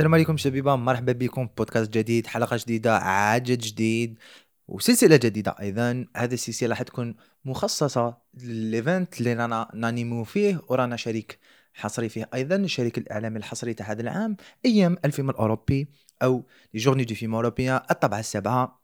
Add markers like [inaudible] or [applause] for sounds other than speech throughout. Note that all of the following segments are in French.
السلام عليكم شبيبة مرحبا بكم في بودكاست جديد حلقة جديدة عدد جديد وسلسلة جديدة. أيضا هذه السلسلة حتكون مخصصة للإيفنت اللي رانا نانيمو فيه ورانا شريك حصري فيه. أيضا الشريك الإعلامي الحصري تاع هذا العام أيام الفيلم الأوروبي أو لي جورني دو فيلم أوروبيان الطبعة السبعة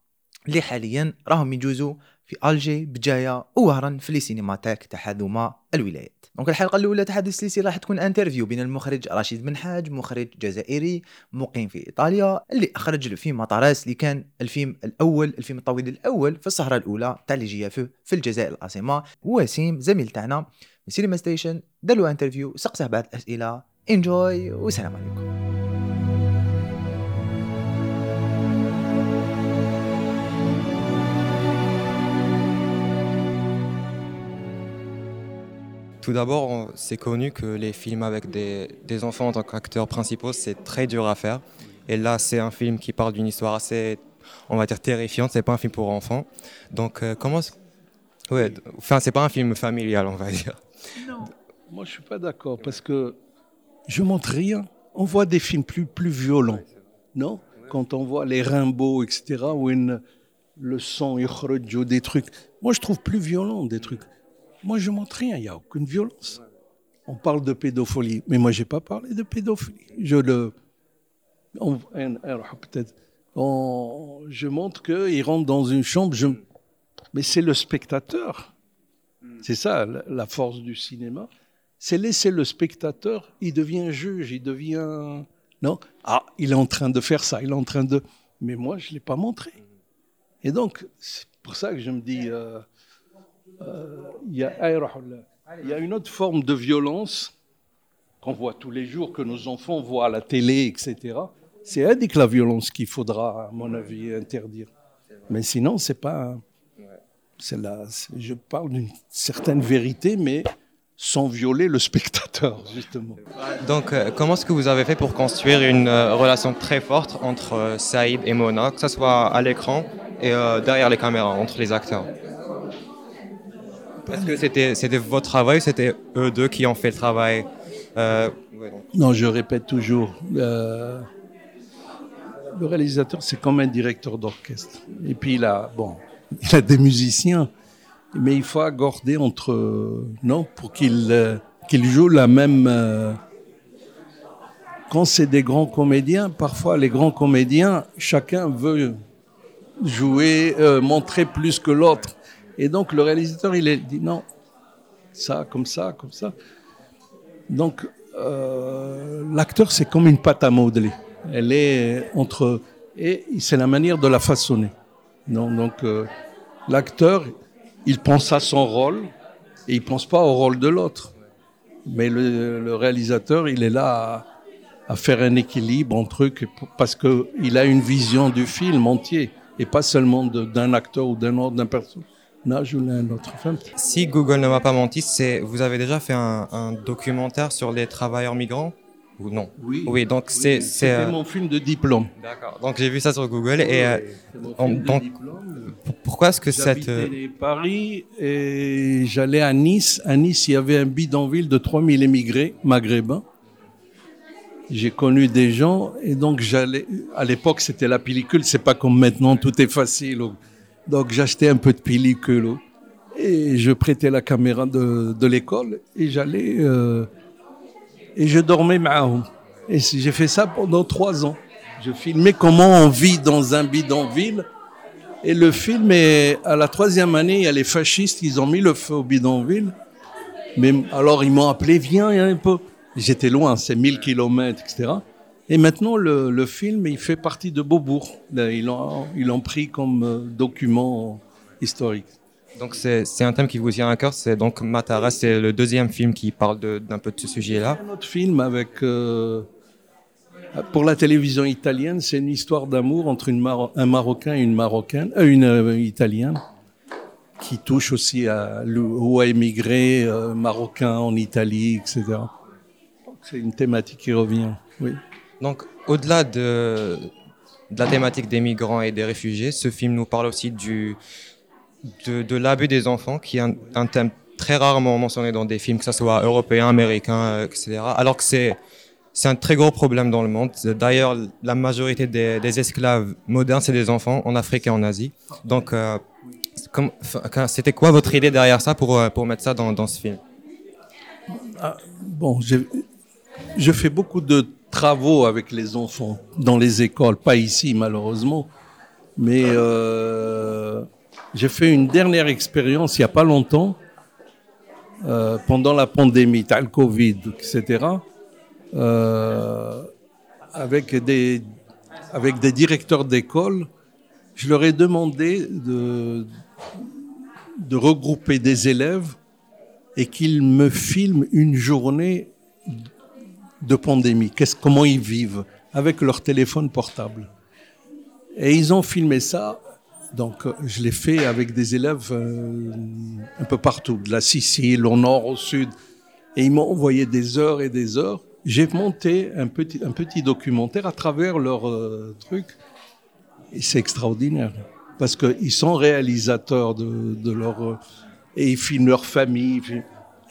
اللي حاليا راهم يجوزوا في ألجي بجاية وهرا في لي سينماتيك تاع هذوما الولايات. دونك الحلقة الأولى تاع هذه السلسله راح تكون انترفيو بين المخرج رشيد بن حاج مخرج جزائري مقيم في إيطاليا اللي أخرج الفيلم مطارس اللي كان الفيلم الأول الفيلم الطويل الأول في السهرة الأولى تاع لي جي في الجزائر العاصمه وسيم زميل تاعنا من سينما ستيشن داروا انترفيو سقسه بعض الأسئلة. انجوي والسلام عليكم. Tout d'abord, c'est connu que les films avec des, des enfants en tant qu'acteurs principaux, c'est très dur à faire. Et là, c'est un film qui parle d'une histoire assez, on va dire, terrifiante. C'est pas un film pour enfants. Donc, euh, comment. Ouais, enfin, c'est pas un film familial, on va dire. Non, moi je suis pas d'accord parce que je montre rien. On voit des films plus, plus violents, non? Quand on voit les Rimbaud, etc., où une- le sang, il des trucs. Moi je trouve plus violent des trucs. Moi, je montre rien, il n'y a aucune violence. On parle de pédophilie, mais moi, j'ai pas parlé de pédophilie. Je le. peut-être. je montre qu'il rentre dans une chambre, je... mais c'est le spectateur. C'est ça, la- force du cinéma. C'est laisser le spectateur, il devient juge, il devient. Non? Ah, il est en train de faire ça, il est en train de. Mais moi, je ne l'ai pas montré. Et donc, c'est pour ça que je me dis. euh, il y, a, il y a une autre forme de violence qu'on voit tous les jours, que nos enfants voient à la télé, etc. C'est avec la violence qu'il faudra, à mon avis, interdire. Mais sinon, c'est pas. C'est là, je parle d'une certaine vérité, mais sans violer le spectateur, justement. Donc, euh, comment est-ce que vous avez fait pour construire une euh, relation très forte entre euh, Saïd et Mona, que ce soit à l'écran et euh, derrière les caméras, entre les acteurs? Est-ce que c'était votre travail c'était eux deux qui ont fait le travail Euh, Non, je répète toujours. euh, le réalisateur, c'est comme un directeur d'orchestre. Et puis, il a, bon, [laughs] il a des musiciens, mais il faut accorder entre. euh, non, pour qu'ils qu'ils jouent la même. quand c'est des grands comédiens, parfois les grands comédiens, chacun veut jouer, montrer plus que l'autre. Et donc, le réalisateur, il dit non, ça, comme ça, comme ça. Donc, euh, l'acteur, c'est comme une pâte à modeler. Elle est entre. Et c'est la manière de la façonner. Non, donc, euh, l'acteur, il pense à son rôle et il pense pas au rôle de l'autre. Mais le, réalisateur, il est là à, faire un équilibre entre eux que- parce qu'il a une vision du film entier et pas seulement d'un acteur ou d'un autre, d'un personnage Si Google ne m'a pas menti, c'est vous avez déjà fait un, un documentaire sur les travailleurs migrants ou non? Oui. Oui, donc c'est c'est. C'était euh, mon film de diplôme. D'accord. Donc j'ai vu ça sur Google et euh, C'est mon on- film de donc, diplôme. pourquoi est-ce que cette euh, Paris et j'allais à Nice. À Nice, il y avait un bidonville de 3000 émigrés maghrébins. J'ai connu des gens et donc j'allais. À l'époque, c'était la pellicule. C'est pas comme maintenant, tout est facile. Donc j'achetais un peu de pellicule et je prêtais la caméra de, l'école et j'allais euh, et je dormais. Et j'ai fait ça pendant trois ans. Je filmais comment on vit dans un bidonville. Et le film est, à la troisième année, il y a les fascistes, ils ont mis le feu au bidonville. Mais alors ils m'ont appelé, viens un peu. J'étais loin, c'est 1000 kilomètres, etc. Et maintenant le, le film, il fait partie de Beaubourg. Là, Ils l'ont ils pris comme euh, document historique. donc c'est un thème qui vous tient à cœur, c'est donc Matara, c'est le deuxième film qui parle d'un peu de ce sujet-là. Un autre film avec euh, pour la télévision italienne, c'est une histoire d'amour entre une un Marocain et une Marocaine, euh, une euh, Italienne, qui touche aussi à l'ou- où a émigré euh, Marocain en Italie, etc. C'est une thématique qui revient. Oui. Donc au-delà de, la thématique des migrants et des réfugiés, ce film nous parle aussi de, de l'abus des enfants, qui est un, un thème très rarement mentionné dans des films, que ce soit européens, américains, euh, etc. Alors que c'est c'est un très gros problème dans le monde. D'ailleurs, la majorité des, esclaves modernes, c'est des enfants en Afrique et en Asie. Donc, euh, c'était quoi votre idée derrière ça pour, euh, pour mettre ça dans, dans ce film? Ah, Bon, je fais beaucoup de travaux avec les enfants dans les écoles, pas ici malheureusement, mais euh, j'ai fait une dernière expérience il n'y a pas longtemps, euh, pendant la pandémie, le Covid, etc. Euh, avec, des, avec des directeurs d'école, je leur ai demandé de, de regrouper des élèves et qu'ils me filment une journée de pandémie. comment ils vivent avec leur téléphone portable. Et ils ont filmé ça. Donc, je l'ai fait avec des élèves euh, un peu partout, de la Sicile, au nord, au sud. Et ils m'ont envoyé des heures et des heures j'ai monté un petit, un petit documentaire à travers leur euh, truc. Et c'est extraordinaire. Parce qu'ils sont réalisateurs de, de leur. Euh, et ils filment leur famille.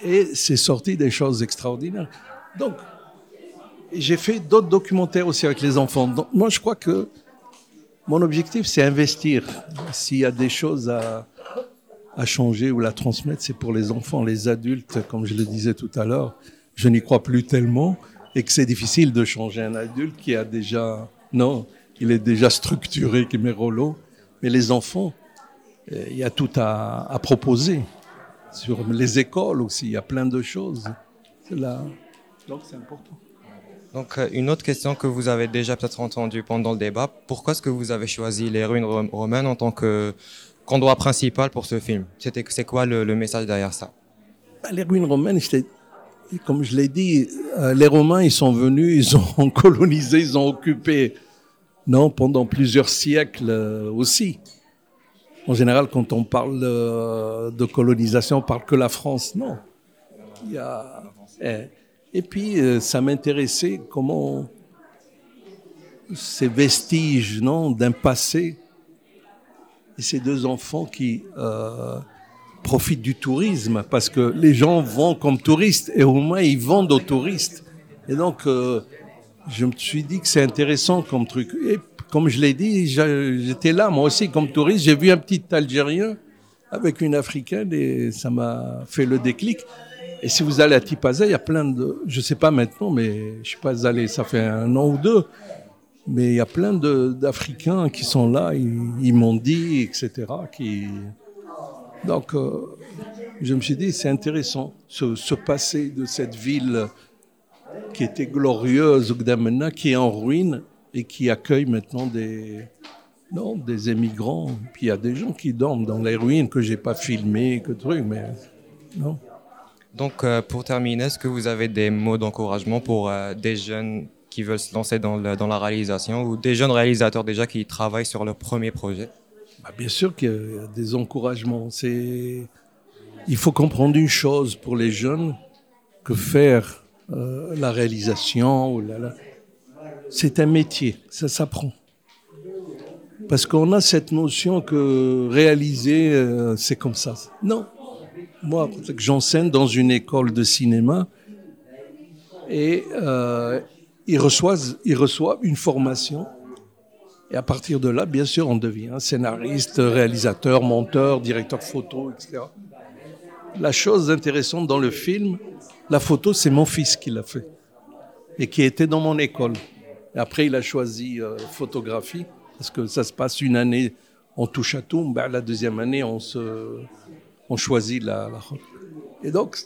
Et c'est sorti des choses extraordinaires. Donc, j'ai fait d'autres documentaires aussi avec les enfants. Donc, moi, je crois que mon objectif, c'est investir. S'il y a des choses à, changer ou à transmettre, c'est pour les enfants. Les adultes, comme je le disais tout à l'heure, je n'y crois plus tellement et que c'est difficile de changer un adulte qui a déjà, non, il est déjà structuré, qui met Rollo. Mais les enfants, euh, il y a tout à, proposer. Sur les écoles aussi, il y a plein de choses. C'est là. Donc c'est important. Donc euh, une autre question que vous avez déjà peut-être entendue pendant le débat, pourquoi est-ce que vous avez choisi les ruines romaines en tant que principal pour ce film? C'est quoi le, message derrière ça? Bah, Les ruines romaines, comme je l'ai dit, euh, les Romains, ils sont venus, ils ont [laughs] colonisé, ils ont occupé, non, pendant plusieurs siècles euh, aussi. En général, quand on parle de colonisation, on parle que la France. Non. Eh. Et puis, euh, ça m'intéressait comment ces vestiges, non, d'un passé, et ces deux enfants qui profitent du tourisme parce que les gens vont comme touristes et au moins ils vendent aux touristes. Et donc, euh, je me suis dit que c'est intéressant comme truc. Et comme je l'ai dit, j'étais là moi aussi comme touriste. J'ai vu un petit Algérien avec une Africaine et ça m'a fait le déclic. Et si vous allez à Tipaza, il y a plein de, je sais pas maintenant, mais je suis pas allé, ça fait un an ou deux, mais il y a plein d'Africains qui sont là, ils, m'ont dit, etc., qui, donc, euh, je me suis dit, c'est intéressant, ce, ce, passé de cette ville qui était glorieuse, qui est en ruine et qui accueille maintenant des, non, des émigrants. Puis il y a des gens qui dorment dans les ruines que j'ai pas filmées, que truc, mais non. Donc, euh, pour terminer, est-ce que vous avez des mots d'encouragement pour euh, des jeunes qui veulent se lancer dans, la réalisation ou des jeunes réalisateurs déjà qui travaillent sur leur premier projet? Bah, bien sûr qu'il y a des encouragements. Il faut comprendre une chose pour les jeunes que faire euh, la réalisation, c'est un métier, ça s'apprend. Parce qu'on a cette notion que réaliser, c'est comme ça. Non. Moi, j'enseigne dans une école de cinéma et euh, ils, une formation et à partir de là, bien sûr, on devient scénariste, réalisateur, monteur, directeur photo, etc. La chose intéressante dans le film, la photo, c'est mon fils qui l'a fait et qui était dans mon école. Et après, il a choisi euh, photographie parce que ça se passe une année, on touche à tout. Ben, la deuxième année, on, se, on choisit la. Et donc,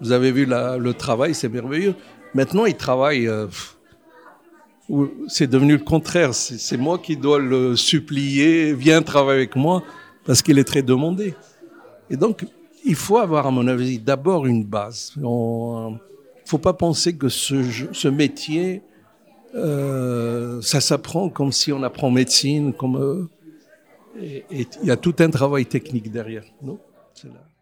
vous avez vu le travail, c'est merveilleux. Maintenant, il travaille. Euh, c'est devenu le contraire. C'est moi qui dois le supplier, viens travailler avec moi, parce qu'il est très demandé. Et donc, il faut avoir, à mon avis, d'abord une base. Il ne faut pas penser que ce, ce métier, euh, ça s'apprend comme si on apprend médecine, comme euh, il y a tout un travail technique derrière. Non, c'est là.